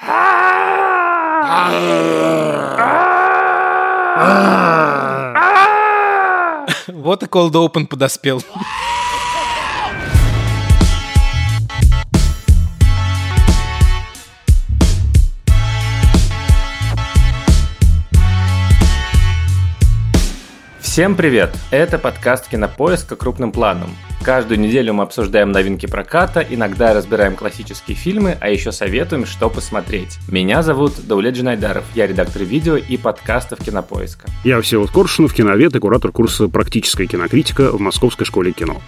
Вот и Cold Open подоспел. Всем привет! Это подкаст «Кинопоиска крупным планом». Каждую неделю мы обсуждаем новинки проката, иногда разбираем классические фильмы, а еще советуем, что посмотреть. Меня зовут Даулет Джинайдаров, я редактор видео и подкастов «Кинопоиска». Я Всеволод Коршунов, киновед и куратор курса «Практическая кинокритика» в Московской школе кино.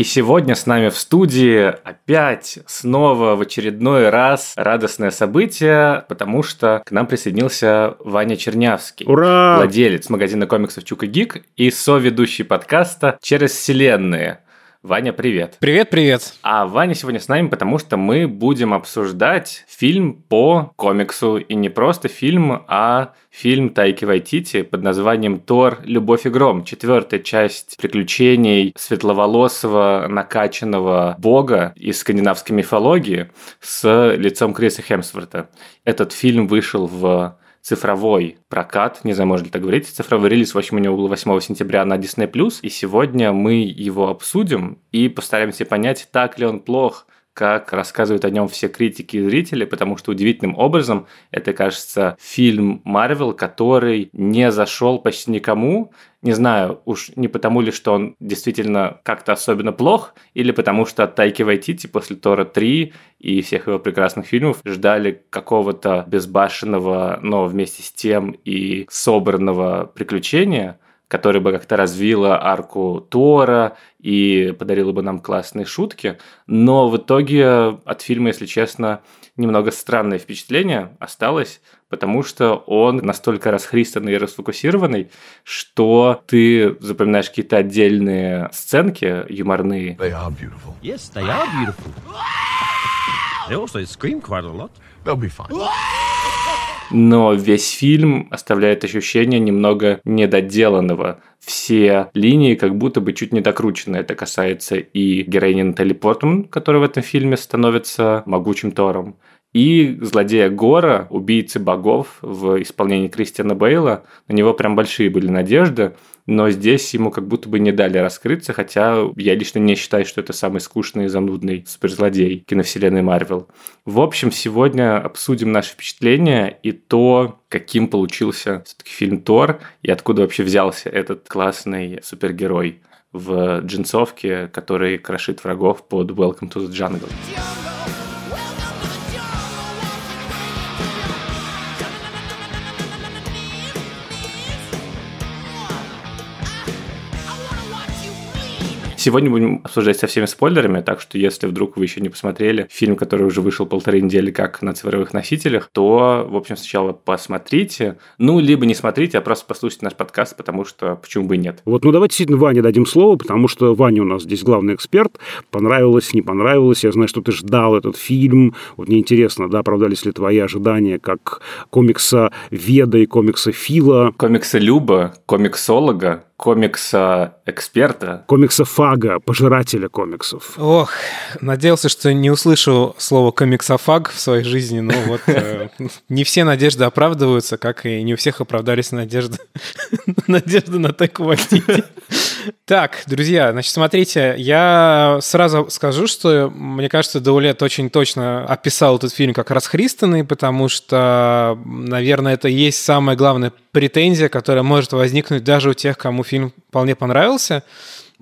И сегодня с нами в студии опять снова в очередной раз радостное событие, потому что к нам присоединился Ваня Чернявский. Ура! Владелец магазина комиксов Чука Гик и соведущий подкаста «Через вселенные». Ваня, привет. Привет, привет. А Ваня сегодня с нами, потому что мы будем обсуждать фильм по комиксу. И не просто фильм, а фильм Тайки Вайтити под названием «Тор. Любовь и гром». Четвертая часть приключений светловолосого, накачанного бога из скандинавской мифологии с лицом Криса Хемсворта. Этот фильм вышел в цифровой прокат, не знаю, можно ли так говорить. Цифровой релиз 8, у 8 сентября на Disney+. И сегодня мы его обсудим и постараемся понять, так ли он плох, как рассказывают о нем все критики и зрители, потому что удивительным образом это, кажется, фильм Марвел, который не зашел почти никому. Не знаю, уж не потому ли, что он действительно как-то особенно плох, или потому что от Тайки Вайтити после Тора 3 и всех его прекрасных фильмов ждали какого-то безбашенного, но вместе с тем и собранного приключения – которая бы как-то развила арку Тора и подарила бы нам классные шутки. Но в итоге от фильма, если честно, немного странное впечатление осталось, потому что он настолько расхристанный и расфокусированный, что ты запоминаешь какие-то отдельные сценки юморные. They are beautiful. Yes, they are beautiful. They also scream quite a lot. They'll be fine но весь фильм оставляет ощущение немного недоделанного. Все линии как будто бы чуть не докручены. Это касается и героини Натали Портман, которая в этом фильме становится могучим Тором, и злодея Гора, убийцы богов в исполнении Кристиана Бейла. На него прям большие были надежды но здесь ему как будто бы не дали раскрыться, хотя я лично не считаю, что это самый скучный и занудный суперзлодей киновселенной Марвел. В общем, сегодня обсудим наши впечатления и то, каким получился все-таки фильм Тор и откуда вообще взялся этот классный супергерой в джинсовке, который крошит врагов под Welcome to the Jungle. Сегодня будем обсуждать со всеми спойлерами, так что если вдруг вы еще не посмотрели фильм, который уже вышел полторы недели как на цифровых носителях, то, в общем, сначала посмотрите, ну, либо не смотрите, а просто послушайте наш подкаст, потому что почему бы и нет. Вот, ну, давайте действительно Ване дадим слово, потому что Ваня у нас здесь главный эксперт. Понравилось, не понравилось. Я знаю, что ты ждал этот фильм. Вот мне интересно, да, оправдались ли твои ожидания как комикса Веда и комикса Фила? Комикса Люба, комиксолога, комикса-эксперта. Комиксофага, пожирателя комиксов. Ох, надеялся, что не услышу слово комиксофаг в своей жизни, но вот э, не все надежды оправдываются, как и не у всех оправдались надежды, надежды на Тайку Вайтити. Так, друзья, значит, смотрите, я сразу скажу, что мне кажется, Даулет очень точно описал этот фильм как расхристанный, потому что, наверное, это и есть самая главная претензия, которая может возникнуть даже у тех, кому фильм вполне понравился.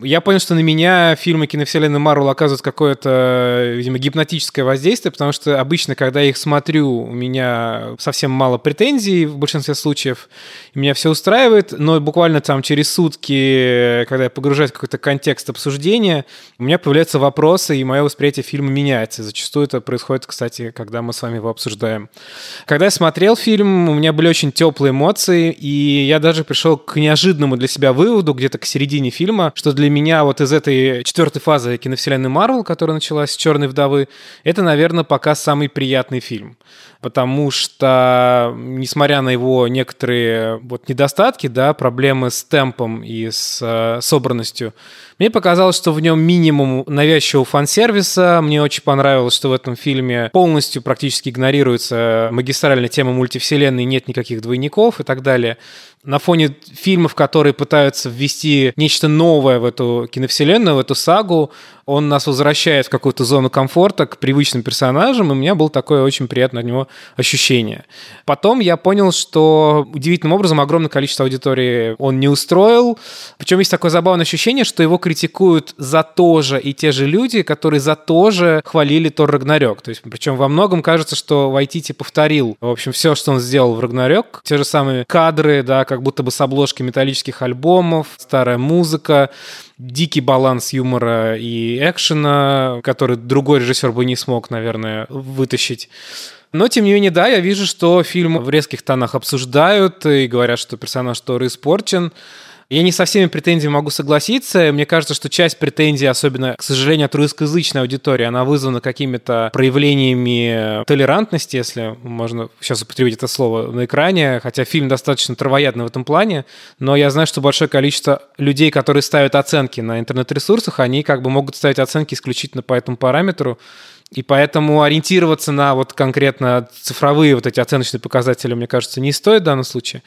Я понял, что на меня фильмы киновселенной Марвел оказывают какое-то, видимо, гипнотическое воздействие, потому что обычно, когда я их смотрю, у меня совсем мало претензий в большинстве случаев, меня все устраивает, но буквально там через сутки, когда я погружаюсь в какой-то контекст обсуждения, у меня появляются вопросы, и мое восприятие фильма меняется. Зачастую это происходит, кстати, когда мы с вами его обсуждаем. Когда я смотрел фильм, у меня были очень теплые эмоции, и я даже пришел к неожиданному для себя выводу где-то к середине фильма, что для для меня вот из этой четвертой фазы киновселенной Марвел, которая началась с «Черной вдовы», это, наверное, пока самый приятный фильм потому что, несмотря на его некоторые вот недостатки, да, проблемы с темпом и с э, собранностью, мне показалось, что в нем минимум навязчивого фан-сервиса. Мне очень понравилось, что в этом фильме полностью практически игнорируется магистральная тема мультивселенной, нет никаких двойников и так далее на фоне фильмов, которые пытаются ввести нечто новое в эту киновселенную, в эту сагу, он нас возвращает в какую-то зону комфорта к привычным персонажам, и у меня было такое очень приятное от него ощущение. Потом я понял, что удивительным образом огромное количество аудитории он не устроил. Причем есть такое забавное ощущение, что его критикуют за то же и те же люди, которые за то же хвалили Тор Рагнарёк. То есть, причем во многом кажется, что Вайтити повторил, в общем, все, что он сделал в Рагнарёк. Те же самые кадры, да, как будто бы с обложки металлических альбомов, старая музыка, дикий баланс юмора и экшена, который другой режиссер бы не смог, наверное, вытащить. Но, тем не менее, да, я вижу, что фильм в резких тонах обсуждают и говорят, что персонаж Торы испорчен. Я не со всеми претензиями могу согласиться. Мне кажется, что часть претензий, особенно, к сожалению, от русскоязычной аудитории, она вызвана какими-то проявлениями толерантности, если можно сейчас употребить это слово на экране, хотя фильм достаточно травоядный в этом плане, но я знаю, что большое количество людей, которые ставят оценки на интернет-ресурсах, они как бы могут ставить оценки исключительно по этому параметру, и поэтому ориентироваться на вот конкретно цифровые вот эти оценочные показатели, мне кажется, не стоит в данном случае.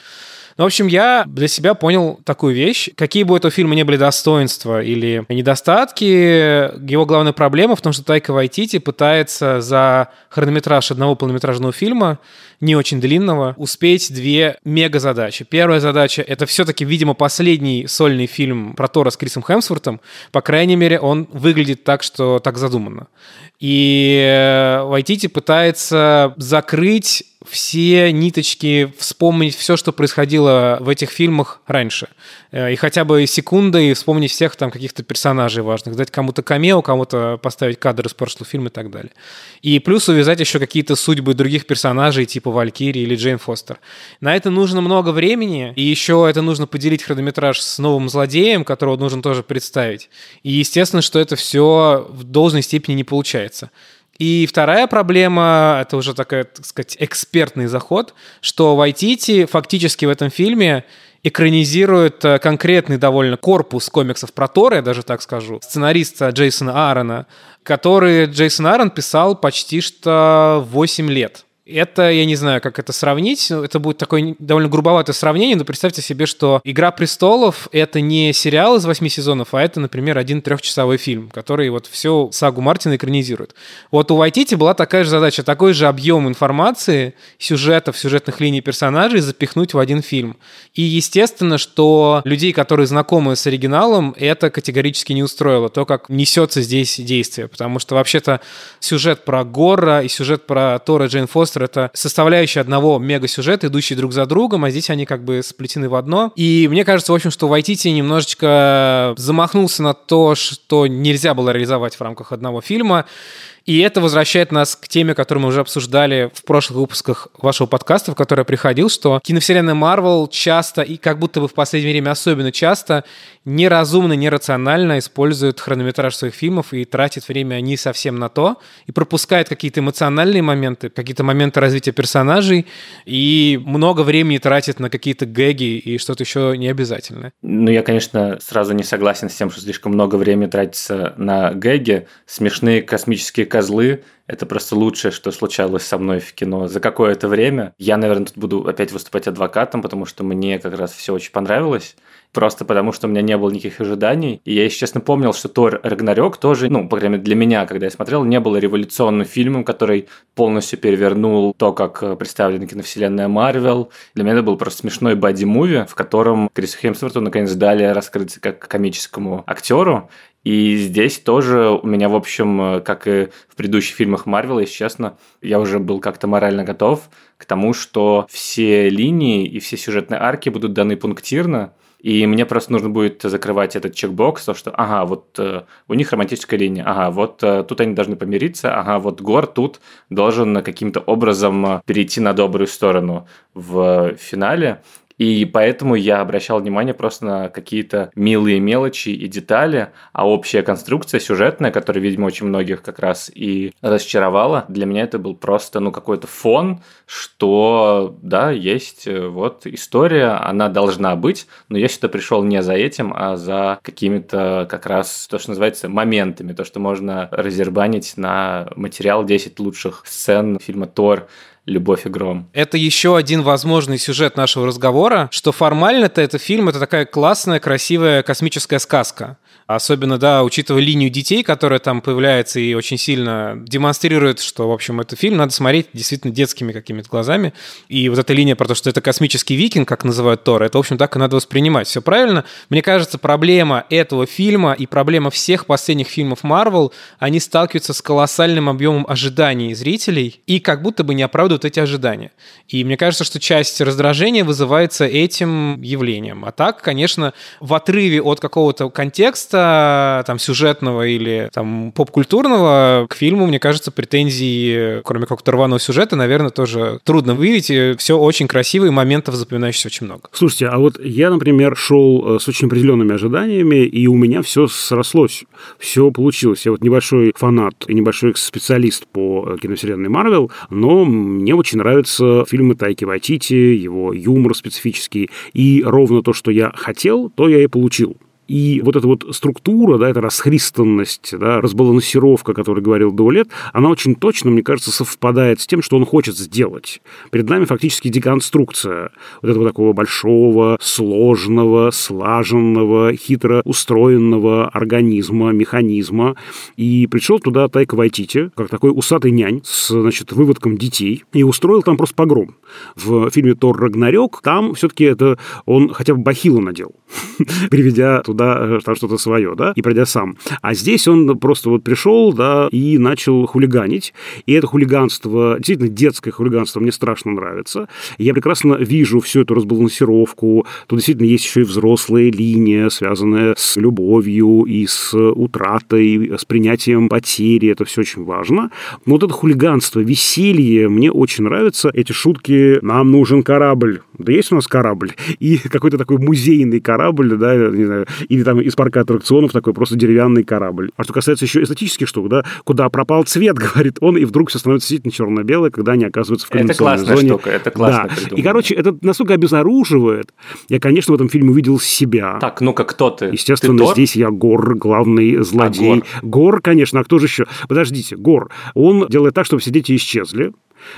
Ну, в общем, я для себя понял такую вещь. Какие бы у этого фильма не были достоинства или недостатки, его главная проблема в том, что Тайка Вайтити пытается за хронометраж одного полнометражного фильма, не очень длинного, успеть две мега-задачи. Первая задача — это все-таки, видимо, последний сольный фильм про Тора с Крисом Хемсвортом. По крайней мере, он выглядит так, что так задумано. И Вайтити пытается закрыть все ниточки, вспомнить все, что происходило в этих фильмах раньше. Э, и хотя бы секундой вспомнить всех там каких-то персонажей важных, дать кому-то камео, кому-то поставить кадр из прошлого фильма и так далее. И плюс увязать еще какие-то судьбы других персонажей, типа Валькири или Джейн Фостер. На это нужно много времени, и еще это нужно поделить хронометраж с новым злодеем, которого нужно тоже представить. И естественно, что это все в должной степени не получается. И вторая проблема, это уже такой, так сказать, экспертный заход, что Вайтити фактически в этом фильме экранизирует э, конкретный довольно корпус комиксов про Тора, я даже так скажу, сценариста Джейсона Аарона, который Джейсон Аарон писал почти что 8 лет. Это, я не знаю, как это сравнить. Это будет такое довольно грубоватое сравнение, но представьте себе, что «Игра престолов» — это не сериал из восьми сезонов, а это, например, один трехчасовой фильм, который вот всю сагу Мартина экранизирует. Вот у Вайтити была такая же задача, такой же объем информации, сюжетов, сюжетных линий персонажей запихнуть в один фильм. И естественно, что людей, которые знакомы с оригиналом, это категорически не устроило, то, как несется здесь действие. Потому что вообще-то сюжет про Гора и сюжет про Тора Джейн Фостер монстр — это составляющая одного мега-сюжета, идущие друг за другом, а здесь они как бы сплетены в одно. И мне кажется, в общем, что Вайтити немножечко замахнулся на то, что нельзя было реализовать в рамках одного фильма, и это возвращает нас к теме, которую мы уже обсуждали в прошлых выпусках вашего подкаста, в который я приходил, что киновселенная Марвел часто, и как будто бы в последнее время особенно часто, неразумно, нерационально использует хронометраж своих фильмов и тратит время не совсем на то, и пропускает какие-то эмоциональные моменты, какие-то моменты развития персонажей, и много времени тратит на какие-то гэги и что-то еще не обязательно. Ну, я, конечно, сразу не согласен с тем, что слишком много времени тратится на гэги. Смешные космические козлы – это просто лучшее, что случалось со мной в кино за какое-то время. Я, наверное, тут буду опять выступать адвокатом, потому что мне как раз все очень понравилось просто потому что у меня не было никаких ожиданий. И я, если честно, помнил, что Тор Рагнарёк тоже, ну, по крайней мере, для меня, когда я смотрел, не был революционным фильмом, который полностью перевернул то, как э, представлена киновселенная Марвел. Для меня это был просто смешной боди-муви, в котором Крису Хемсворту наконец дали раскрыться как комическому актеру. И здесь тоже у меня, в общем, как и в предыдущих фильмах Марвел, если честно, я уже был как-то морально готов к тому, что все линии и все сюжетные арки будут даны пунктирно, и мне просто нужно будет закрывать этот чекбокс, то, что, ага, вот э, у них романтическая линия, ага, вот э, тут они должны помириться, ага, вот Гор тут должен каким-то образом перейти на добрую сторону в финале. И поэтому я обращал внимание просто на какие-то милые мелочи и детали, а общая конструкция сюжетная, которая, видимо, очень многих как раз и расчаровала, для меня это был просто, ну, какой-то фон, что, да, есть э, вот история, она должна быть, но я сюда пришел не за этим, а за какими-то как раз то, что называется моментами, то, что можно разербанить на материал 10 лучших сцен фильма «Тор», «Любовь и гром». Это еще один возможный сюжет нашего разговора, что формально-то это фильм, это такая классная, красивая космическая сказка. Особенно, да, учитывая линию детей, которая там появляется и очень сильно демонстрирует, что, в общем, этот фильм надо смотреть действительно детскими какими-то глазами. И вот эта линия про то, что это космический викинг, как называют Тор, это, в общем, так и надо воспринимать. Все правильно. Мне кажется, проблема этого фильма и проблема всех последних фильмов Marvel, они сталкиваются с колоссальным объемом ожиданий зрителей и как будто бы не оправдывают эти ожидания. И мне кажется, что часть раздражения вызывается этим явлением. А так, конечно, в отрыве от какого-то контекста там сюжетного или там поп-культурного к фильму, мне кажется, претензий, кроме какого-то рваного сюжета, наверное, тоже трудно выявить. Все очень красиво, и моментов запоминающихся очень много. Слушайте, а вот я, например, шел э, с очень определенными ожиданиями, и у меня все срослось, все получилось. Я вот небольшой фанат и небольшой специалист по э, киновселенной Марвел, но мне очень нравятся фильмы Тайки Вайтити, его юмор специфический, и ровно то, что я хотел, то я и получил. И вот эта вот структура, да, эта расхристанность, да, разбалансировка, о которой говорил Даулет, она очень точно, мне кажется, совпадает с тем, что он хочет сделать. Перед нами фактически деконструкция вот этого такого большого, сложного, слаженного, хитро устроенного организма, механизма. И пришел туда Тайка Вайтити, как такой усатый нянь с, значит, выводком детей, и устроил там просто погром. В фильме «Тор Рагнарёк» там все-таки это он хотя бы бахилу надел, приведя туда да, э, там что-то свое, да, и пройдя сам. А здесь он просто вот пришел, да, и начал хулиганить. И это хулиганство, действительно детское хулиганство мне страшно нравится. Я прекрасно вижу всю эту разбалансировку. Тут действительно есть еще и взрослая линия, связанная с любовью и с утратой, с принятием потери. Это все очень важно. Но вот это хулиганство, веселье мне очень нравится. Эти шутки «нам нужен корабль». Да есть у нас корабль. И какой-то такой музейный корабль, да, не знаю, или там из парка аттракционов такой просто деревянный корабль. А что касается еще эстетических штук, да, куда пропал цвет, говорит он, и вдруг все становится действительно черно-белое, когда они оказываются в кондиционной это зоне. Штука, это классно да. И, короче, это настолько обезоруживает. Я, конечно, в этом фильме увидел себя. Так, ну-ка, кто ты? Естественно, ты здесь я Гор, главный злодей. А, Гор. Гор, конечно, а кто же еще? Подождите, Гор. Он делает так, чтобы все дети исчезли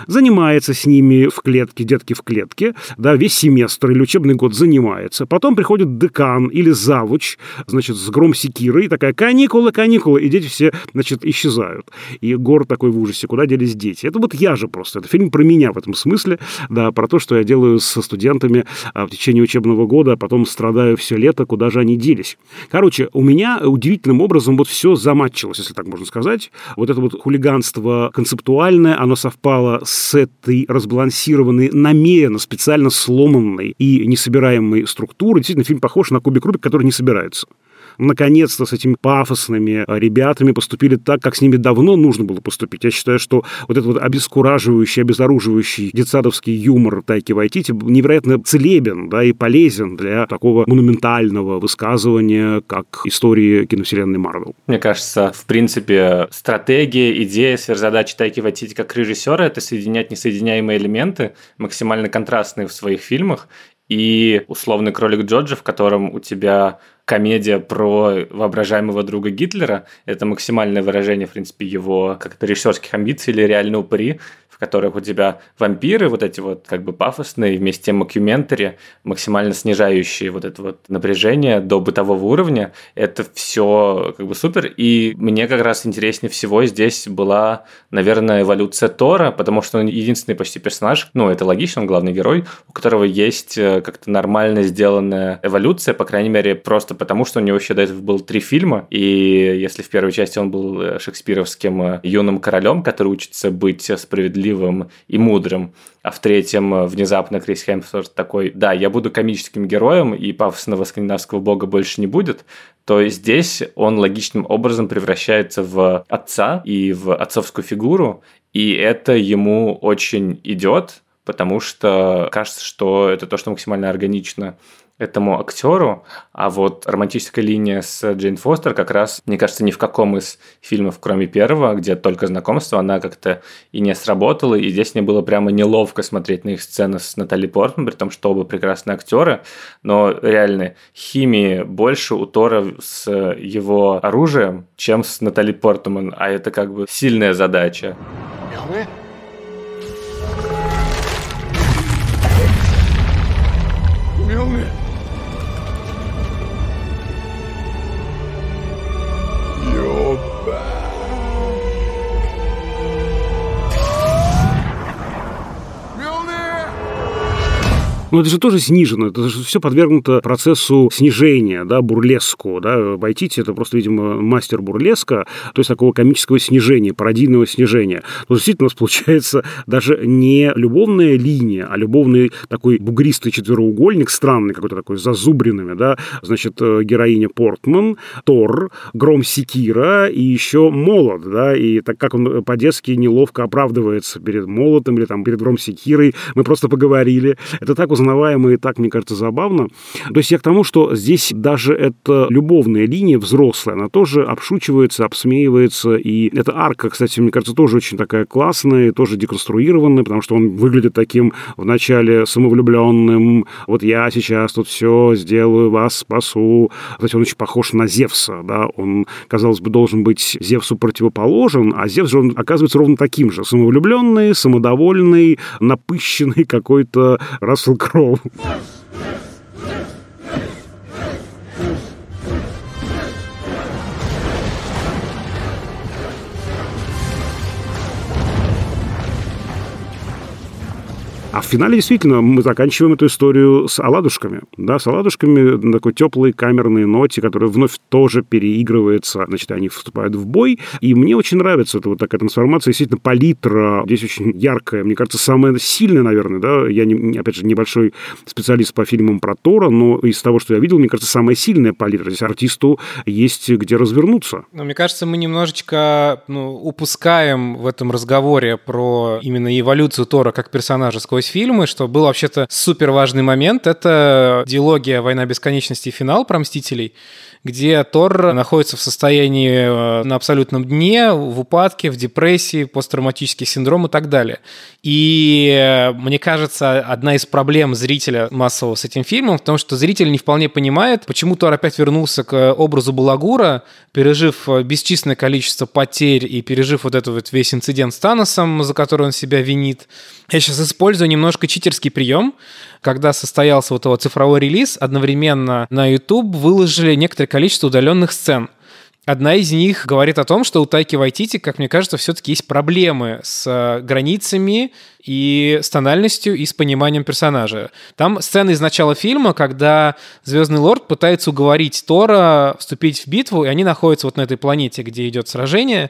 занимается с ними в клетке, детки в клетке, да, весь семестр или учебный год занимается. Потом приходит декан или завуч, значит, с гром секирой, такая каникулы, каникулы, и дети все, значит, исчезают. И Гор такой в ужасе, куда делись дети? Это вот я же просто, это фильм про меня в этом смысле, да, про то, что я делаю со студентами а, в течение учебного года, а потом страдаю все лето, куда же они делись. Короче, у меня удивительным образом вот все заматчилось, если так можно сказать. Вот это вот хулиганство концептуальное, оно совпало с этой разбалансированной, намеренно, специально сломанной и несобираемой структурой. Действительно, фильм похож на кубик Рубик, который не собирается наконец-то с этими пафосными э, ребятами поступили так, как с ними давно нужно было поступить. Я считаю, что вот этот вот обескураживающий, обезоруживающий детсадовский юмор Тайки Вайтити невероятно целебен да, и полезен для такого монументального высказывания, как истории киновселенной Марвел. Мне кажется, в принципе, стратегия, идея, сверхзадача Тайки Вайтити как режиссера – это соединять несоединяемые элементы, максимально контрастные в своих фильмах, и условный кролик Джорджа, в котором у тебя комедия про воображаемого друга Гитлера. Это максимальное выражение, в принципе, его как-то режиссерских амбиций или реально упыри которых у тебя вампиры, вот эти вот как бы пафосные, вместе макюментари, максимально снижающие вот это вот напряжение до бытового уровня, это все как бы супер. И мне как раз интереснее всего здесь была, наверное, эволюция Тора, потому что он единственный почти персонаж, ну, это логично, он главный герой, у которого есть э, как-то нормально сделанная эволюция, по крайней мере, просто потому, что у него еще до этого было три фильма, и если в первой части он был э, шекспировским э, юным королем, который учится быть справедливым справедливым и мудрым. А в третьем э, внезапно Крис Хемсворт такой, да, я буду комическим героем, и пафосного скандинавского бога больше не будет, то здесь он логичным образом превращается в отца и в отцовскую фигуру, и это ему очень идет, потому что кажется, что это то, что максимально органично этому актеру, а вот романтическая линия с Джейн Фостер как раз, мне кажется, ни в каком из фильмов, кроме первого, где только знакомство, она как-то и не сработала, и здесь мне было прямо неловко смотреть на их сцены с Натали Портман, при том, что оба прекрасные актеры, но реально химии больше у Тора с его оружием, чем с Натали Портман, а это как бы сильная задача. Милны! Но это же тоже снижено, это же все подвергнуто процессу снижения, да, бурлеску, да, Вайтити это просто, видимо, мастер бурлеска, то есть такого комического снижения, пародийного снижения. Но действительно у нас получается даже не любовная линия, а любовный такой бугристый четвероугольник, странный какой-то такой, с зазубринами, да, значит, э, героиня Портман, Тор, Гром Секира и еще Молот, да, и так как он по-детски неловко оправдывается перед Молотом или там перед Гром Секирой, мы просто поговорили. Это так узнаваемо и так, мне кажется, забавно. То есть я к тому, что здесь даже эта любовная линия взрослая, она тоже обшучивается, обсмеивается, и эта арка, кстати, мне кажется, тоже очень такая классная, тоже деконструированная, потому что он выглядит таким вначале самовлюбленным, вот я сейчас тут все сделаю, вас спасу. Кстати, он очень похож на Зевса, да, он, казалось бы, должен быть Зевсу противоположен, а Зевс же он оказывается ровно таким же, самовлюбленный, самодовольный, напыщенный какой-то Рассел 시끄러워. А в финале действительно мы заканчиваем эту историю с оладушками. Да, с оладушками на такой теплой камерной ноте, которая вновь тоже переигрывается. Значит, они вступают в бой. И мне очень нравится эта вот такая трансформация. Действительно, палитра здесь очень яркая. Мне кажется, самая сильная, наверное, да. Я, не, опять же, небольшой специалист по фильмам про Тора, но из того, что я видел, мне кажется, самая сильная палитра. Здесь артисту есть где развернуться. Но мне кажется, мы немножечко ну, упускаем в этом разговоре про именно эволюцию Тора как персонажа сквозь сквозь фильмы, что был вообще-то супер важный момент. Это диалогия «Война бесконечности» и финал про «Мстителей», где Тор находится в состоянии э, на абсолютном дне, в упадке, в депрессии, посттравматический синдром и так далее. И э, мне кажется, одна из проблем зрителя массового с этим фильмом в том, что зритель не вполне понимает, почему Тор опять вернулся к образу Балагура, пережив э, бесчисленное количество потерь и пережив вот этот вот весь инцидент с Таносом, за который он себя винит. Я сейчас использую немножко читерский прием, когда состоялся вот его цифровой релиз, одновременно на YouTube выложили некоторое количество удаленных сцен. Одна из них говорит о том, что у Тайки Вайтити, как мне кажется, все-таки есть проблемы с э, границами и с тональностью, и с пониманием персонажа. Там сцена из начала фильма, когда Звездный Лорд пытается уговорить Тора вступить в битву, и они находятся вот на этой планете, где идет сражение,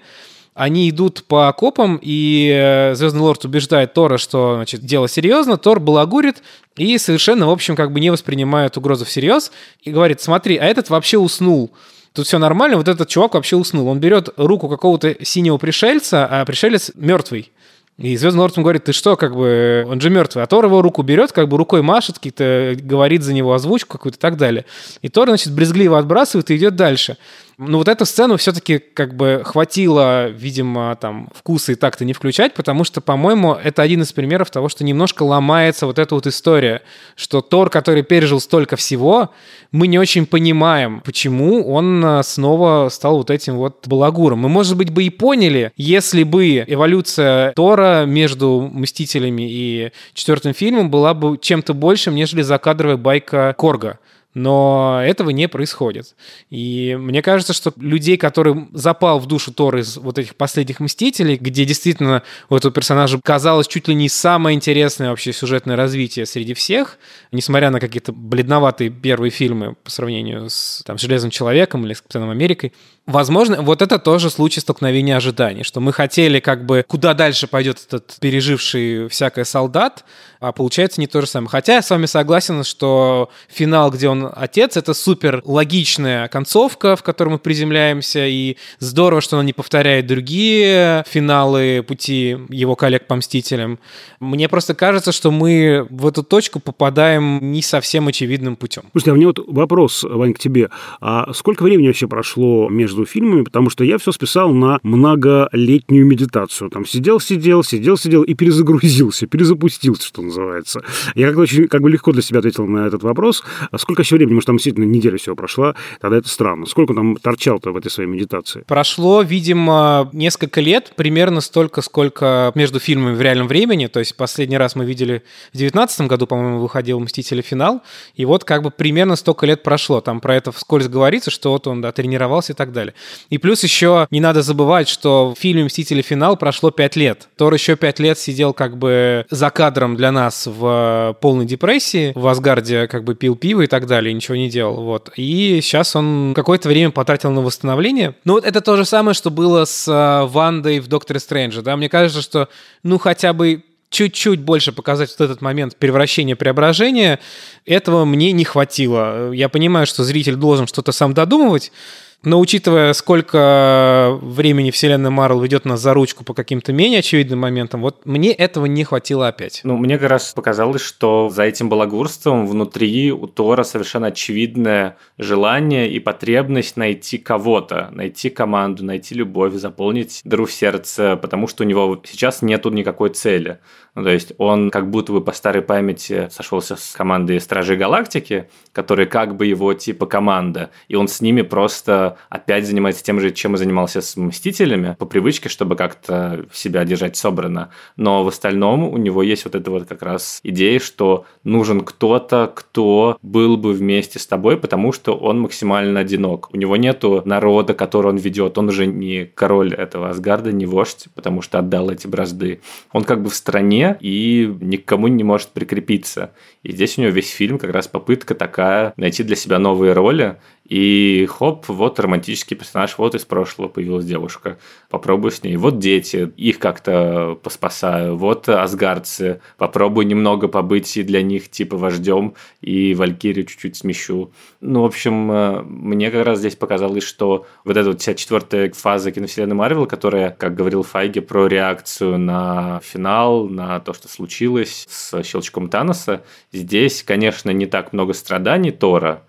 они идут по окопам, и э, Звездный Лорд убеждает Тора, что значит, дело серьезно, Тор балагурит и совершенно, в общем, как бы не воспринимает угрозу всерьез и говорит, смотри, а этот вообще уснул. Тут все нормально, вот этот чувак вообще уснул. Он берет руку какого-то синего пришельца, а пришелец мертвый. И Звездный Лорд ему говорит, ты что, как бы, он же мертвый. А Тор его руку берет, как бы рукой машет, какие-то говорит за него озвучку какую-то и так далее. И Тор, значит, брезгливо отбрасывает и идет дальше. Ну, вот эту сцену все-таки как бы хватило, видимо, там, вкуса и так-то не включать, потому что, по-моему, это один из примеров того, что немножко ломается вот эта вот история, что Тор, который пережил столько всего, мы не очень понимаем, почему он э, снова стал вот этим вот балагуром. Мы, может быть, бы и поняли, если бы эволюция Тора между «Мстителями» и четвертым фильмом была бы чем-то большим, нежели закадровая байка Корга но этого не происходит. И мне кажется, что людей, которым запал в душу Тор из вот этих последних «Мстителей», где действительно у этого персонажа казалось чуть ли не самое интересное вообще сюжетное развитие среди всех, несмотря на какие-то бледноватые первые фильмы по сравнению с там, «Железным человеком» или с «Капитаном Америкой», Возможно, вот это тоже случай столкновения ожиданий, что мы хотели как бы, куда дальше пойдет этот переживший всякое солдат, а получается не то же самое. Хотя я с вами согласен, что финал, где он отец. Это супер логичная концовка, в которой мы приземляемся, и здорово, что он не повторяет другие финалы пути его коллег по Мстителям. Мне просто кажется, что мы в эту точку попадаем не совсем очевидным путем. Слушай, а мне вот вопрос, Вань, к тебе. А сколько времени вообще прошло между фильмами? Потому что я все списал на многолетнюю медитацию. Там сидел, сидел, сидел, сидел и перезагрузился, перезапустился, что называется. Я как-то очень как бы легко для себя ответил на этот вопрос. А сколько еще времени? Может, там действительно неделя всего прошла? Тогда это странно. Сколько там торчал-то в этой своей медитации? Прошло, видимо, несколько лет, примерно столько, сколько между фильмами в реальном времени. То есть последний раз мы видели в 2019 году, по-моему, выходил «Мстители. Финал». И вот как бы примерно столько лет прошло. Там про это вскользь говорится, что вот он да, тренировался и так далее. И плюс еще не надо забывать, что в фильме «Мстители. Финал» прошло 5 лет. Тор еще 5 лет сидел как бы за кадром для нас в полной депрессии, в Асгарде как бы пил пиво и так далее, ничего не делал. Вот. И сейчас он какое-то время потратил на восстановление. Ну вот это то же самое, что было с э, Вандой в «Докторе Стрэнджа». Да? Мне кажется, что ну хотя бы чуть-чуть больше показать вот этот момент превращения, преображения, этого мне не хватило. Я понимаю, что зритель должен что-то сам додумывать, но учитывая, сколько времени вселенная Марвел ведет нас за ручку по каким-то менее очевидным моментам, вот мне этого не хватило опять. Ну, мне как раз показалось, что за этим балагурством внутри у Тора совершенно очевидное желание и потребность найти кого-то, найти команду, найти любовь, заполнить дыру в сердце, потому что у него сейчас нету никакой цели. Ну, то есть он как будто бы по старой памяти сошелся с командой Стражей Галактики, которые как бы его типа команда, и он с ними просто опять занимается тем же, чем и занимался с Мстителями, по привычке, чтобы как-то себя держать собрано. Но в остальном у него есть вот эта вот как раз идея, что нужен кто-то, кто был бы вместе с тобой, потому что он максимально одинок. У него нету народа, который он ведет. Он уже не король этого Асгарда, не вождь, потому что отдал эти бразды. Он как бы в стране, и никому не может прикрепиться. И здесь у него весь фильм как раз попытка такая найти для себя новые роли. И хоп, вот романтический персонаж, вот из прошлого появилась девушка. Попробую с ней. Вот дети, их как-то поспасаю. Вот асгардцы, попробую немного побыть и для них типа вождем, и Валькирию чуть-чуть смещу. Ну, в общем, э, мне как раз здесь показалось, что вот эта вот вся четвертая фаза киновселенной Марвел, которая, как говорил Файги, про реакцию на финал, на то, что случилось с щелчком Таноса, Здесь, конечно, не так много страданий Тора.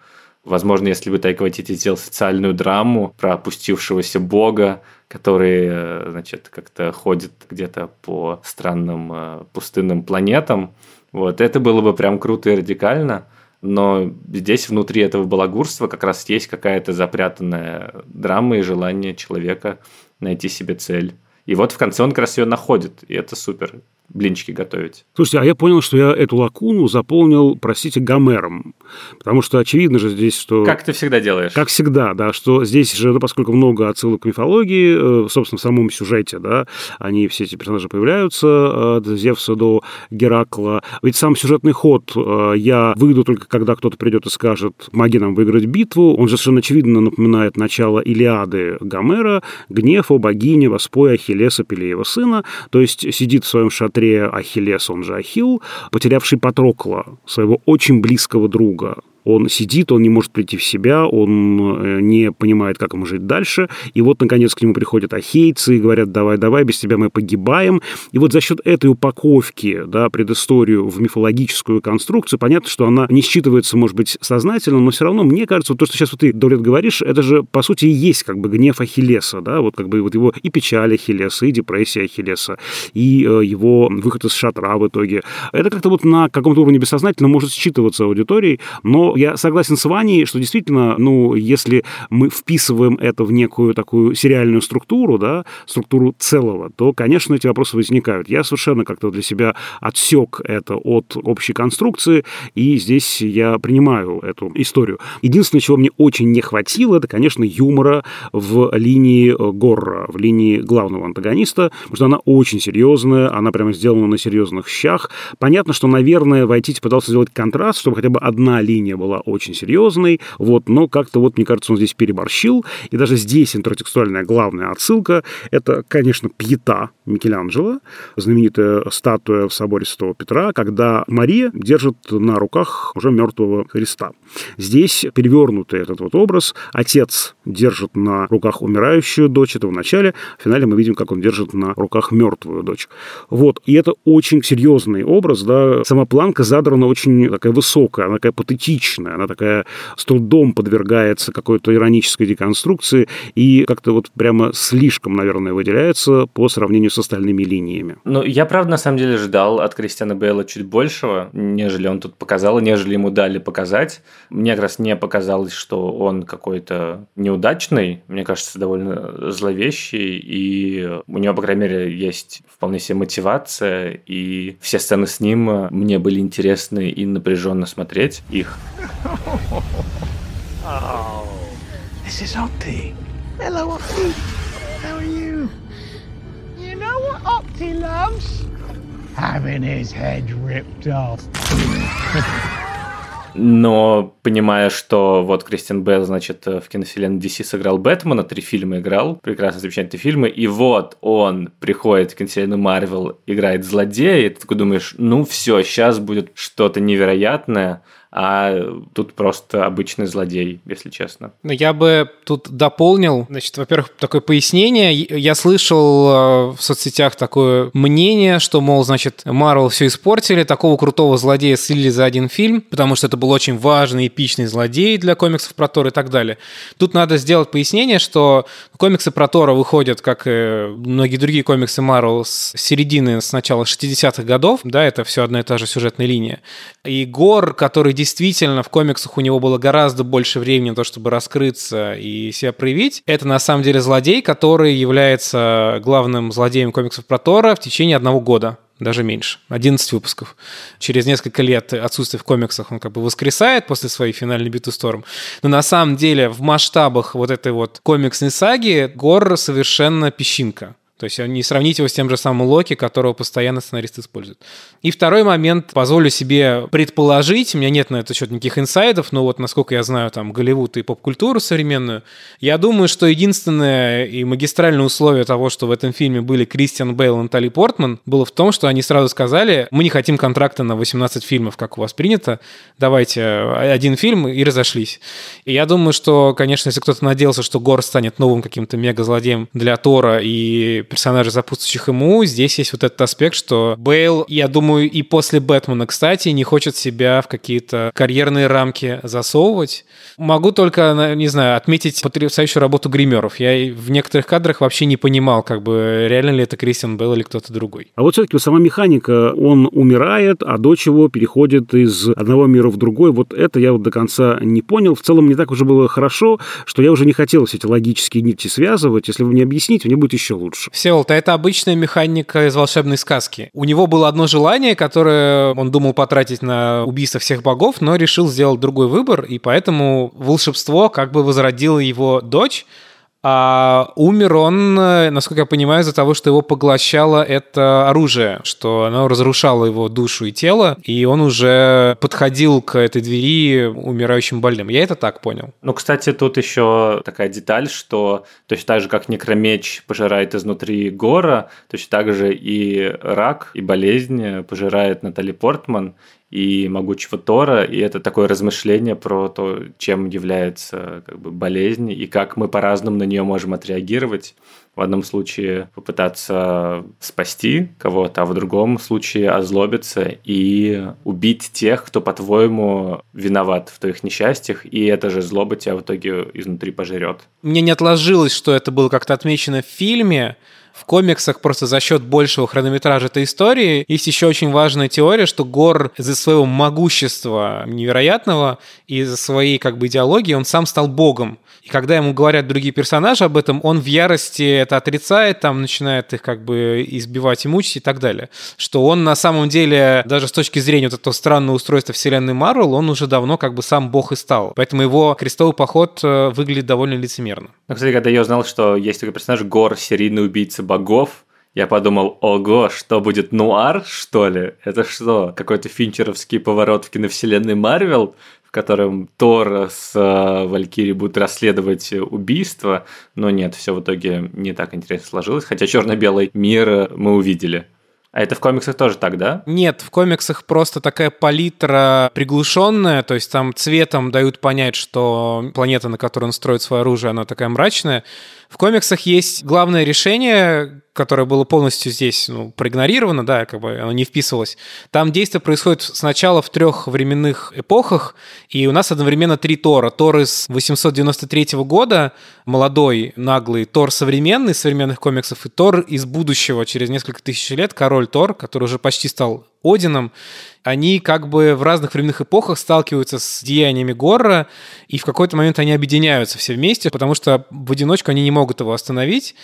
Возможно, если бы Тайка Вайтити сделал социальную драму про опустившегося бога, который, э, значит, как-то ходит где-то по странным э, пустынным планетам, вот, это было бы прям круто и радикально. Но здесь внутри этого балагурства как раз есть какая-то запрятанная драма и желание человека найти себе цель. И вот в конце он как раз ее находит, и это супер блинчики готовить. Слушайте, а я понял, что я эту лакуну заполнил, простите, Гомером. Потому что очевидно же здесь, что... Как ты всегда делаешь. Как всегда, да, что здесь же, ну, поскольку много отсылок к мифологии, э, собственно, в самом сюжете, да, они все эти персонажи появляются, от Зевса до Геракла. Ведь сам сюжетный ход э, «я выйду только когда кто-то придет и скажет, помоги нам выиграть битву», он же совершенно очевидно напоминает начало Илиады Гомера, гнев о богине, воспоя Ахиллеса, Пелеева сына, то есть сидит в своем шатре шатре Ахиллес, он же Ахилл, потерявший Патрокла, своего очень близкого друга, он сидит, он не может прийти в себя, он э, не понимает, как ему жить дальше. И вот, наконец, к нему приходят ахейцы и говорят, давай, давай, без тебя мы погибаем. И вот за счет этой упаковки, да, предысторию в мифологическую конструкцию, понятно, что она не считывается, может быть, сознательно, но все равно, мне кажется, вот то, что сейчас вот ты, Дорит, говоришь, это же, по сути, и есть как бы гнев Ахиллеса, да, вот как бы вот его и печаль Ахиллеса, и депрессия Ахиллеса, и э, его выход из шатра в итоге. Это как-то вот на каком-то уровне бессознательно может считываться аудиторией, но я согласен с Ваней, что действительно, ну, если мы вписываем это в некую такую сериальную структуру, да, структуру целого, то, конечно, эти вопросы возникают. Я совершенно как-то для себя отсек это от общей конструкции, и здесь я принимаю эту историю. Единственное, чего мне очень не хватило, это, конечно, юмора в линии э, Горра, в линии главного антагониста, потому что она очень серьезная, она прямо сделана на серьезных щах. Понятно, что, наверное, Вайтити пытался сделать контраст, чтобы хотя бы одна линия была была очень серьезной, вот, но как-то вот, мне кажется, он здесь переборщил, и даже здесь интертекстуальная главная отсылка — это, конечно, пьета Микеланджело, знаменитая статуя в соборе Святого Петра, когда Мария держит на руках уже мертвого Христа. Здесь перевернутый этот вот образ. Отец держит на руках умирающую дочь, это в начале. В финале мы видим, как он держит на руках мертвую дочь. Вот. И это очень серьезный образ, да. Сама планка задрана очень такая высокая, она такая патетичная, она такая с трудом подвергается какой-то иронической деконструкции и как-то вот прямо слишком, наверное, выделяется по сравнению с остальными линиями. Ну, я, правда, на самом деле ждал от Кристиана Бейла чуть большего, нежели он тут показал, нежели ему дали показать. Мне как раз не показалось, что он какой-то неудачный. Мне кажется, довольно зловещий, и у него, по крайней мере, есть вполне себе мотивация, и все сцены с ним мне были интересны и напряженно смотреть их. Oh, this is Opti. Hello, Opti. How are you? You know what Opti loves? Having his head ripped off. Но понимая, что вот Кристиан Белл, значит, в киновселенной DC сыграл Бэтмена, три фильма играл, прекрасно замечательные фильмы, и вот он приходит в киновселенную Марвел, играет злодея, и ты такой думаешь, ну все, сейчас будет что-то невероятное, а тут просто обычный злодей, если честно. Ну, я бы тут дополнил, значит, во-первых, такое пояснение. Я слышал э, в соцсетях такое мнение, что, мол, значит, Марвел все испортили, такого крутого злодея слили за один фильм, потому что это был очень важный, эпичный злодей для комиксов про Тор и так далее. Тут надо сделать пояснение, что комиксы про Тора выходят, как и многие другие комиксы Марвел, с середины, с начала 60-х годов, да, это все одна и та же сюжетная линия. И Гор, который действительно в комиксах у него было гораздо больше времени на то, чтобы раскрыться и себя проявить. Это на самом деле злодей, который является главным злодеем комиксов про Тора в течение одного года даже меньше, 11 выпусков. Через несколько лет отсутствия в комиксах он как бы воскресает после своей финальной битвы с Тором. Но на самом деле в масштабах вот этой вот комиксной саги Гор совершенно песчинка. То есть не сравнить его с тем же самым Локи, которого постоянно сценарист использует. И второй момент, позволю себе предположить, у меня нет на это счет никаких инсайдов, но вот насколько я знаю там Голливуд и поп-культуру современную, я думаю, что единственное и магистральное условие того, что в этом фильме были Кристиан Бейл и Натали Портман, было в том, что они сразу сказали, мы не хотим контракта на 18 фильмов, как у вас принято, давайте один фильм и разошлись. И я думаю, что, конечно, если кто-то надеялся, что Гор станет новым каким-то мега-злодеем для Тора и персонажей, запутавших ему, здесь есть вот этот аспект, что Бейл, я думаю, и после Бэтмена, кстати, не хочет себя в какие-то карьерные рамки засовывать. Могу только, не знаю, отметить потрясающую работу гримеров. Я в некоторых кадрах вообще не понимал, как бы реально ли это Кристиан Бейл или кто-то другой. А вот все-таки сама механика, он умирает, а дочь его переходит из одного мира в другой. Вот это я вот до конца не понял. В целом не так уже было хорошо, что я уже не хотел все эти логические нити связывать. Если вы не объясните, мне будет еще лучше. Всеволод, а это обычная механика из волшебной сказки. У него было одно желание, которое он думал потратить на убийство всех богов, но решил сделать другой выбор, и поэтому волшебство как бы возродило его дочь, а умер он, насколько я понимаю, из-за того, что его поглощало это оружие, что оно разрушало его душу и тело, и он уже подходил к этой двери умирающим больным. Я это так понял. Ну, кстати, тут еще такая деталь, что точно так же, как некромеч пожирает изнутри гора, точно так же и рак, и болезнь пожирает Натали Портман, и могучего Тора, и это такое размышление про то, чем является как бы, болезнь и как мы по-разному на нее можем отреагировать. В одном случае попытаться спасти кого-то, а в другом случае озлобиться и убить тех, кто, по-твоему, виноват в твоих несчастьях, и эта же злоба тебя в итоге изнутри пожрет. Мне не отложилось, что это было как-то отмечено в фильме, в комиксах просто за счет большего хронометража этой истории есть еще очень важная теория, что Гор из-за своего могущества невероятного и из-за своей как бы идеологии он сам стал богом. И когда ему говорят другие персонажи об этом, он в ярости это отрицает, там начинает их как бы избивать и мучить и так далее. Что он на самом деле, даже с точки зрения вот этого странного устройства вселенной Марвел, он уже давно как бы сам бог и стал. Поэтому его крестовый поход э, выглядит довольно лицемерно. Ну, кстати, когда я узнал, что есть такой персонаж Гор, серийный убийца богов, Я подумал, ого, что будет, нуар, что ли? Это что, какой-то финчеровский поворот в киновселенной Марвел? в котором Тор с э, Валькири будут расследовать убийство, но нет, все в итоге не так интересно сложилось, хотя черно-белый мир мы увидели. А это в комиксах тоже так, да? Нет, в комиксах просто такая палитра приглушенная, то есть там цветом дают понять, что планета, на которой он строит свое оружие, она такая мрачная. В комиксах есть главное решение, которое было полностью здесь ну, проигнорировано, да, как бы оно не вписывалось. Там действие происходит сначала в трех временных эпохах, и у нас одновременно три Тора. Тор из 893 года, молодой, наглый, Тор современный, современных комиксов, и Тор из будущего, через несколько тысяч лет, король Тор, который уже почти стал Одином, они как бы в разных временных эпохах сталкиваются с деяниями Горра, и в какой-то момент они объединяются все вместе, потому что в одиночку они не могут его остановить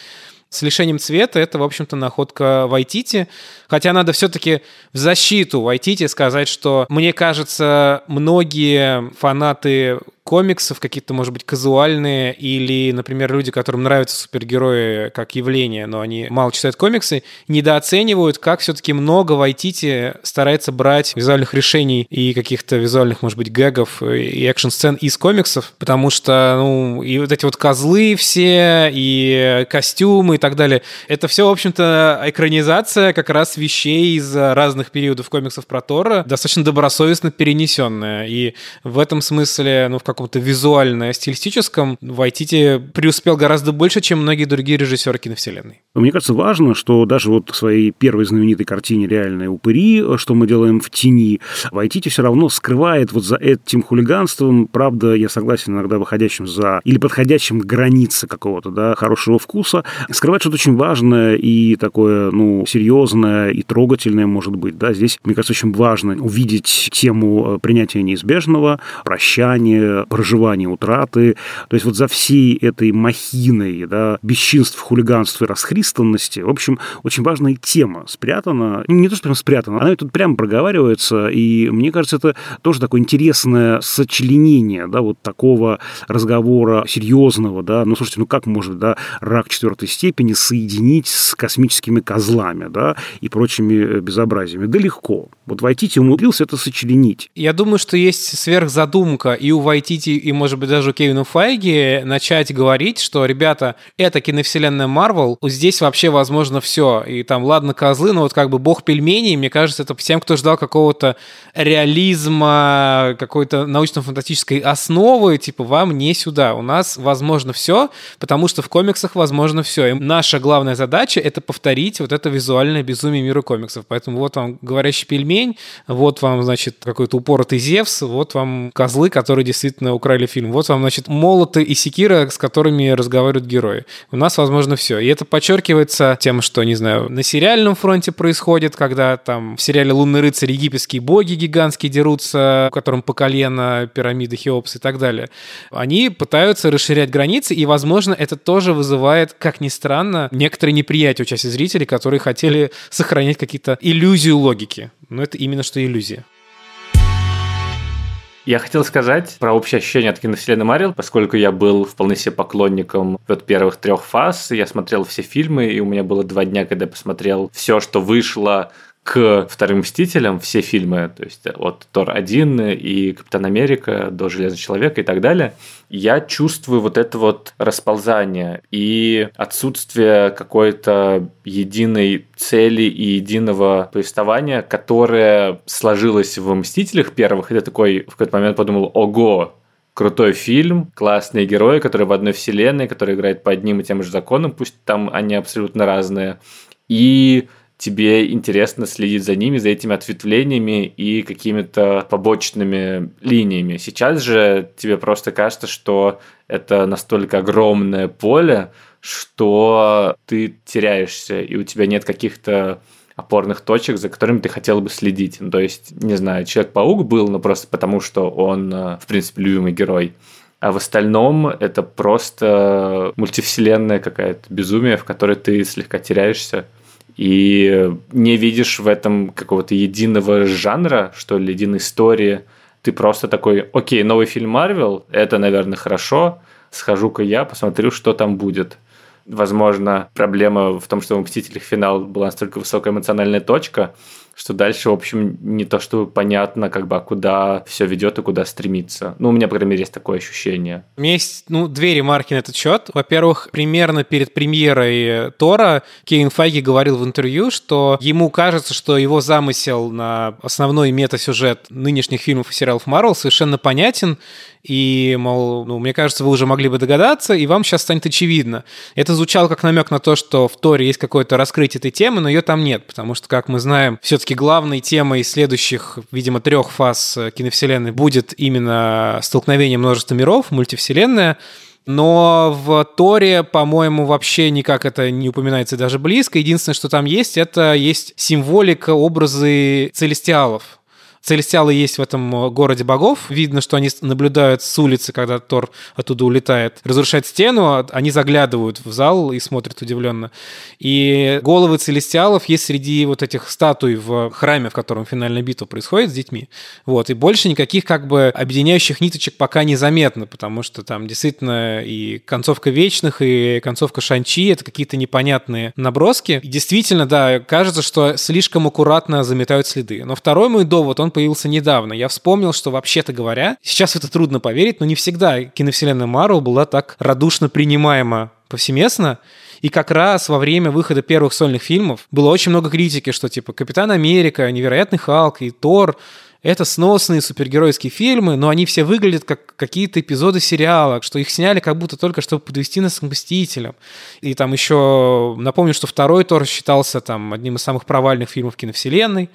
с лишением цвета это, в общем-то, находка Вайтити. Хотя надо все-таки в защиту Вайтити сказать, что, мне кажется, многие фанаты комиксов, какие-то, может быть, казуальные, или, например, люди, которым нравятся супергерои как явление, но они мало читают комиксы, недооценивают, как все-таки много Вайтити старается брать визуальных решений и каких-то визуальных, может быть, гэгов и экшн-сцен из комиксов, потому что, ну, и вот эти вот козлы все, и костюмы и так далее, это все, в общем-то, экранизация как раз вещей из разных периодов комиксов про Тора, достаточно добросовестно перенесенная, и в этом смысле, ну, в каком-то визуально-стилистическом Вайтити преуспел гораздо больше, чем многие другие режиссеры киновселенной. Мне кажется, важно, что даже вот в своей первой знаменитой картине «Реальные упыри», что мы делаем в тени, Вайтити все равно скрывает вот за этим хулиганством, правда, я согласен, иногда выходящим за или подходящим к границе какого-то, да, хорошего вкуса, скрывает что-то очень важное и такое, ну, серьезное и трогательное, может быть, да, здесь, мне кажется, очень важно увидеть тему э, принятия неизбежного, прощания, проживания утраты. То есть вот за всей этой махиной да, бесчинств, хулиганств и расхристанности, в общем, очень важная тема спрятана. Ну, не то, что прям спрятана, она тут прямо проговаривается, и мне кажется, это тоже такое интересное сочленение, да, вот такого разговора серьезного, да, ну, слушайте, ну как может, да, рак четвертой степени соединить с космическими козлами, да, и прочими безобразиями? Да легко. Вот Вайтити умудрился это сочленить. Я думаю, что есть сверхзадумка и у Вайтити, Вайтити и, может быть, даже Кевину Файги начать говорить, что, ребята, это киновселенная Марвел, здесь вообще возможно все. И там, ладно, козлы, но вот как бы бог пельменей, мне кажется, это всем, кто ждал какого-то реализма, какой-то научно-фантастической основы, типа, вам не сюда. У нас возможно все, потому что в комиксах возможно все. И наша главная задача — это повторить вот это визуальное безумие мира комиксов. Поэтому вот вам говорящий пельмень, вот вам, значит, какой-то упоротый Зевс, вот вам козлы, которые действительно действительно украли фильм. Вот вам, значит, молоты и секира, с которыми разговаривают герои. У нас, возможно, все. И это подчеркивается тем, что, не знаю, на сериальном фронте происходит, когда там в сериале «Лунный рыцарь» египетские боги гигантские дерутся, которым по колено пирамиды Хеопс и так далее. Они пытаются расширять границы, и, возможно, это тоже вызывает, как ни странно, некоторые неприятие у части зрителей, которые хотели сохранять какие-то иллюзию логики. Но это именно что иллюзия. Я хотел сказать про общее ощущение от киновселенной Марвел, поскольку я был вполне себе поклонником вот первых трех фаз, я смотрел все фильмы, и у меня было два дня, когда я посмотрел все, что вышло к вторым Мстителям все фильмы, то есть от Тор-1 и Капитан Америка до Железного Человека и так далее, я чувствую вот это вот расползание и отсутствие какой-то единой цели и единого повествования, которое сложилось в Мстителях первых, и ты такой в какой-то момент подумал, ого, крутой фильм, классные герои, которые в одной вселенной, которые играют по одним и тем же законам, пусть там они абсолютно разные. И тебе интересно следить за ними, за этими ответвлениями и какими-то побочными линиями. Сейчас же тебе просто кажется, что это настолько огромное поле, что ты теряешься, и у тебя нет каких-то опорных точек, за которыми ты хотел бы следить. Ну, то есть, не знаю, Человек-паук был, но просто потому, что он, э, в принципе, любимый герой. А в остальном это просто мультивселенная какая-то безумие, в которой ты слегка теряешься и не видишь в этом какого-то единого жанра, что ли, единой истории. Ты просто такой, окей, новый фильм Марвел, это, наверное, хорошо, схожу-ка я, посмотрю, что там будет. возможно, проблема в том, что у «Мстителей» финал была настолько высокая эмоциональная точка, что дальше, в общем, не то, что понятно, как бы, а куда все ведет и куда стремится. Ну, у меня, по крайней мере, есть такое ощущение. У меня есть, ну, две ремарки на этот счет. Во-первых, примерно перед премьерой Тора Кевин Файги говорил в интервью, что ему кажется, что его замысел на основной метасюжет нынешних фильмов и сериалов Марвел совершенно понятен, и, мол, ну, мне кажется, вы уже могли бы догадаться, и вам сейчас станет очевидно. Это звучало как намек на то, что в Торе есть какое-то раскрытие этой темы, но ее там нет, потому что, как мы знаем, все-таки главной темой следующих, видимо, трех фаз киновселенной будет именно столкновение множества миров, мультивселенная, но в Торе, по-моему, вообще никак это не упоминается даже близко. Единственное, что там есть, это есть символика, образы целестиалов. Целестиалы есть в этом э, городе богов. Видно, что они наблюдают с улицы, когда Тор оттуда улетает. Разрушает стену, а они заглядывают в зал и смотрят удивленно. И головы целестиалов есть среди вот этих статуй в храме, в котором финальная битва происходит с детьми. Вот. И больше никаких как бы объединяющих ниточек пока незаметно, потому что там действительно и концовка Вечных, и концовка Шанчи — это какие-то непонятные наброски. И действительно, да, кажется, что слишком аккуратно заметают следы. Но второй мой довод, он появился недавно. Я вспомнил, что вообще-то говоря, сейчас это трудно поверить, но не всегда киновселенная Марвел была так радушно принимаема повсеместно. И как раз во время выхода первых сольных фильмов было очень много критики, что типа Капитан Америка, Невероятный Халк и Тор это сносные супергеройские фильмы, но они все выглядят как какие-то эпизоды сериала, что их сняли как будто только чтобы подвести нас к Мстителям. И там еще, напомню, что второй Тор считался там одним из самых провальных фильмов киновселенной.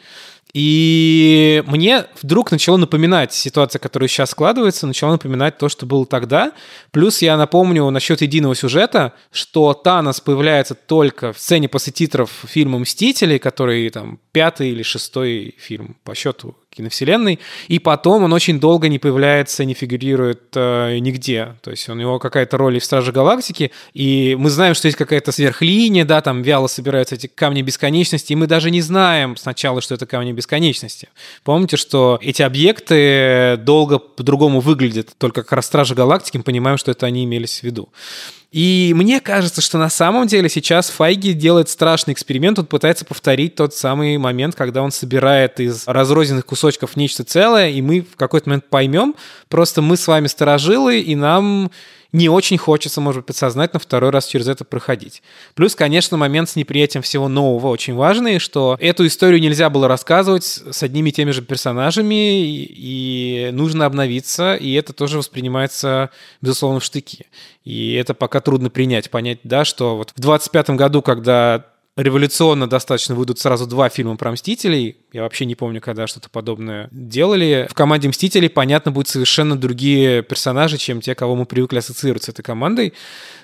И мне вдруг начало напоминать ситуация, которая сейчас складывается, начала напоминать то, что было тогда. Плюс я напомню насчет единого сюжета, что Танос появляется только в сцене после титров фильма «Мстители», который там пятый или шестой фильм по счету киновселенной, и потом он очень долго не появляется, не фигурирует э, нигде. То есть у него какая-то роль и в Страже Галактики, и мы знаем, что есть какая-то сверхлиния, да, там вяло собираются эти камни бесконечности, и мы даже не знаем сначала, что это камни бесконечности. Помните, что эти объекты долго по-другому выглядят, только как раз Стражи Галактики мы понимаем, что это они имелись в виду. И мне кажется, что на самом деле сейчас Файги делает страшный эксперимент, он пытается повторить тот самый момент, когда он собирает из разрозненных кусочков нечто целое, и мы в какой-то момент поймем, просто мы с вами сторожилы, и нам не очень хочется, может быть, подсознательно второй раз через это проходить. Плюс, конечно, момент с неприятием всего нового очень важный, что эту историю нельзя было рассказывать с одними и теми же персонажами, и нужно обновиться, и это тоже воспринимается, безусловно, в штыки. И это пока трудно принять, понять, да, что вот в 25 году, когда революционно достаточно выйдут сразу два фильма про Мстителей. Я вообще не помню, когда что-то подобное делали. В команде Мстителей, понятно, будут совершенно другие персонажи, чем те, кого мы привыкли ассоциировать с этой командой.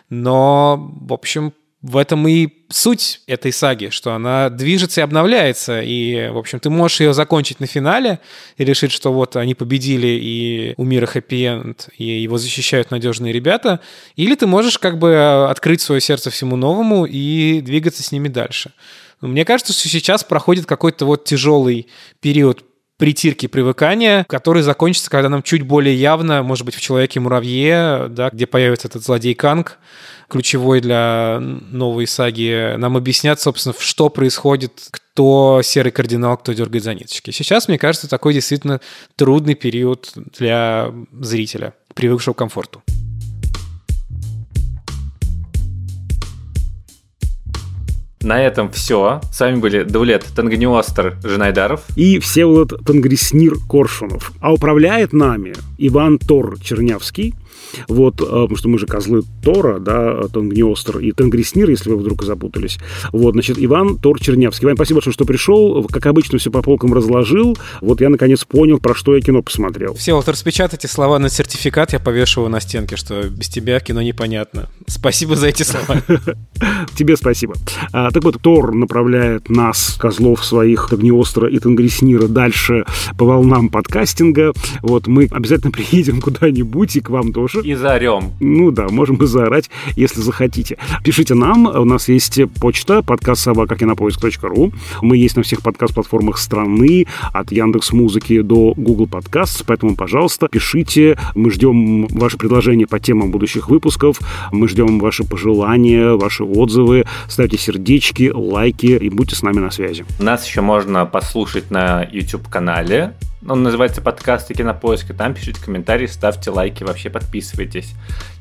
Но, в общем, в этом и суть этой саги, что она движется и обновляется, и, в общем, ты можешь ее закончить на финале и решить, что вот они победили, и у мира хэппи-энд, и его защищают надежные ребята, или ты можешь как бы открыть свое сердце всему новому и двигаться с ними дальше. Мне кажется, что сейчас проходит какой-то вот тяжелый период притирки привыкания, который закончится, когда нам чуть более явно, может быть, в «Человеке-муравье», да, где появится этот злодей Канг, ключевой для новой саги, нам объяснят, собственно, что происходит, кто серый кардинал, кто дергает за ниточки. Сейчас, мне кажется, такой действительно трудный период для зрителя, привыкшего к комфорту. На этом все. С вами были Дулет Тангниостер Женайдаров и Всеволод Тангриснир Коршунов. А управляет нами Иван Тор Чернявский. Вот, э, потому что мы же козлы Тора, да, Тангниостер и Тангриснир, если вы вдруг запутались. Вот, значит, Иван Тор Чернявский. Иван, спасибо большое, что пришел. Как обычно, все по полкам разложил. Вот я, наконец, понял, про что я кино посмотрел. Все, вот распечатайте слова на сертификат, я повешу его на стенке, что без тебя кино непонятно. Спасибо за эти слова. Тебе спасибо. А, так вот, Тор направляет нас, козлов своих, Тангниостера и Тангриснира, дальше по волнам подкастинга. Вот мы обязательно приедем куда-нибудь и к вам тоже тоже. И заорем. Ну да, можем и заорать, если захотите. Пишите нам, у нас есть почта, подкаст собакакинопоиск.ру. Мы есть на всех подкаст-платформах страны, от Яндекс Музыки до Google Подкаст, поэтому, пожалуйста, пишите. Мы ждем ваши предложения по темам будущих выпусков, мы ждем ваши пожелания, ваши отзывы, ставьте сердечки, лайки и будьте с нами на связи. Нас еще можно послушать на YouTube-канале. Он называется подкасты Кинопоиска. Там пишите комментарии, ставьте лайки, вообще подписывайтесь.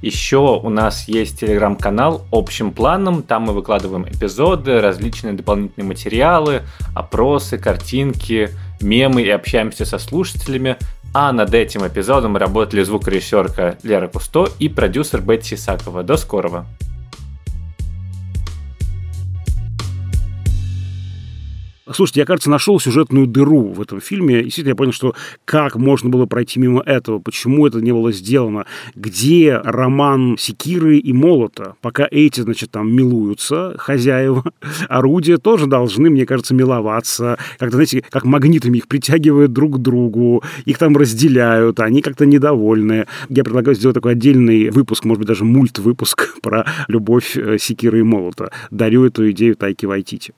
Еще у нас есть телеграм-канал общим планом. Там мы выкладываем эпизоды, различные дополнительные материалы, опросы, картинки, мемы и общаемся со слушателями. А над этим эпизодом работали звукорежиссерка Лера Кусто и продюсер Бетти Исакова. До скорого! Слушайте, я, кажется, нашел сюжетную дыру в этом фильме. Действительно, я понял, что как можно было пройти мимо этого, почему это не было сделано, где роман Секиры и Молота, пока эти, значит, там милуются, хозяева, орудия тоже должны, мне кажется, миловаться, как-то, знаете, как магнитами их притягивают друг к другу, их там разделяют, они как-то недовольны. Я предлагаю сделать такой отдельный выпуск, может быть, даже мульт-выпуск про любовь э, Секиры и Молота. Дарю эту идею Тайки Вайтити.